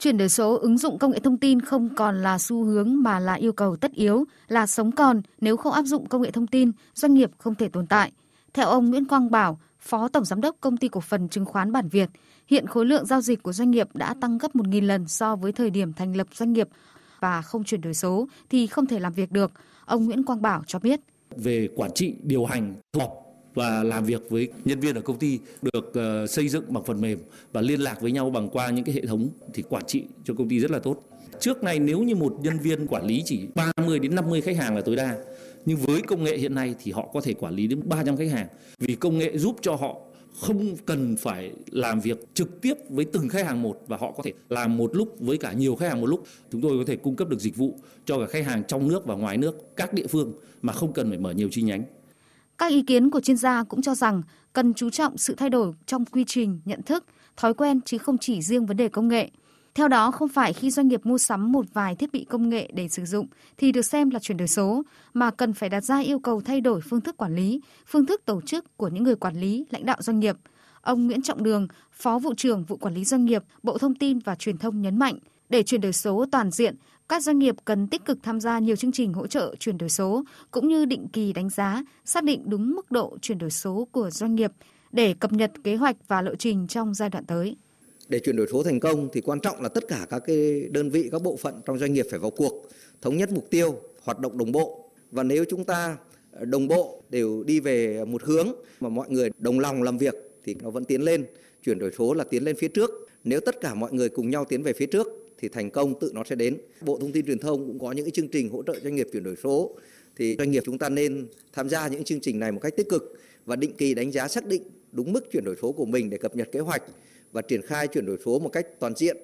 Chuyển đổi số ứng dụng công nghệ thông tin không còn là xu hướng mà là yêu cầu tất yếu, là sống còn, nếu không áp dụng công nghệ thông tin, doanh nghiệp không thể tồn tại. Theo ông Nguyễn Quang Bảo, Phó Tổng Giám đốc Công ty Cổ phần Chứng khoán Bản Việt, hiện khối lượng giao dịch của doanh nghiệp đã tăng gấp 1.000 lần so với thời điểm thành lập doanh nghiệp và không chuyển đổi số thì không thể làm việc được. Ông Nguyễn Quang Bảo cho biết. Về quản trị, điều hành, họp và làm việc với nhân viên ở công ty được ờ, xây dựng bằng phần mềm và liên lạc với nhau bằng qua những cái hệ thống thì quản trị cho công ty rất là tốt. Trước này nếu như một nhân viên quản lý chỉ 30 đến 50 khách hàng là tối đa, nhưng với công nghệ hiện nay thì họ có thể quản lý đến 300 khách hàng vì công nghệ giúp cho họ không cần phải làm việc trực tiếp với từng khách hàng một và họ có thể làm một lúc với cả nhiều khách hàng một lúc. Chúng tôi có thể cung cấp được dịch vụ cho cả khách hàng trong nước và ngoài nước, các địa phương mà không cần phải mở nhiều chi nhánh. Các ý kiến của chuyên gia cũng cho rằng cần chú trọng sự thay đổi trong quy trình, nhận thức, thói quen chứ không chỉ riêng vấn đề công nghệ. Theo đó, không phải khi doanh nghiệp mua sắm một vài thiết bị công nghệ để sử dụng thì được xem là chuyển đổi số, mà cần phải đặt ra yêu cầu thay đổi phương thức quản lý, phương thức tổ chức của những người quản lý, lãnh đạo doanh nghiệp. Ông Nguyễn Trọng Đường, Phó vụ trưởng vụ quản lý doanh nghiệp, Bộ Thông tin và Truyền thông nhấn mạnh, để chuyển đổi số toàn diện, các doanh nghiệp cần tích cực tham gia nhiều chương trình hỗ trợ chuyển đổi số cũng như định kỳ đánh giá, xác định đúng mức độ chuyển đổi số của doanh nghiệp để cập nhật kế hoạch và lộ trình trong giai đoạn tới. Để chuyển đổi số thành công thì quan trọng là tất cả các cái đơn vị, các bộ phận trong doanh nghiệp phải vào cuộc, thống nhất mục tiêu, hoạt động đồng bộ. Và nếu chúng ta đồng bộ đều đi về một hướng mà mọi người đồng lòng làm việc thì nó vẫn tiến lên. Chuyển đổi số là tiến lên phía trước. Nếu tất cả mọi người cùng nhau tiến về phía trước thì thành công, tự nó sẽ đến. Bộ Thông tin Truyền thông cũng có những cái chương trình hỗ trợ doanh nghiệp chuyển đổi số thì doanh nghiệp chúng ta nên tham gia những chương trình này một cách tích cực và định kỳ đánh giá xác định đúng mức chuyển đổi số của mình để cập nhật kế hoạch và triển khai chuyển đổi số một cách toàn diện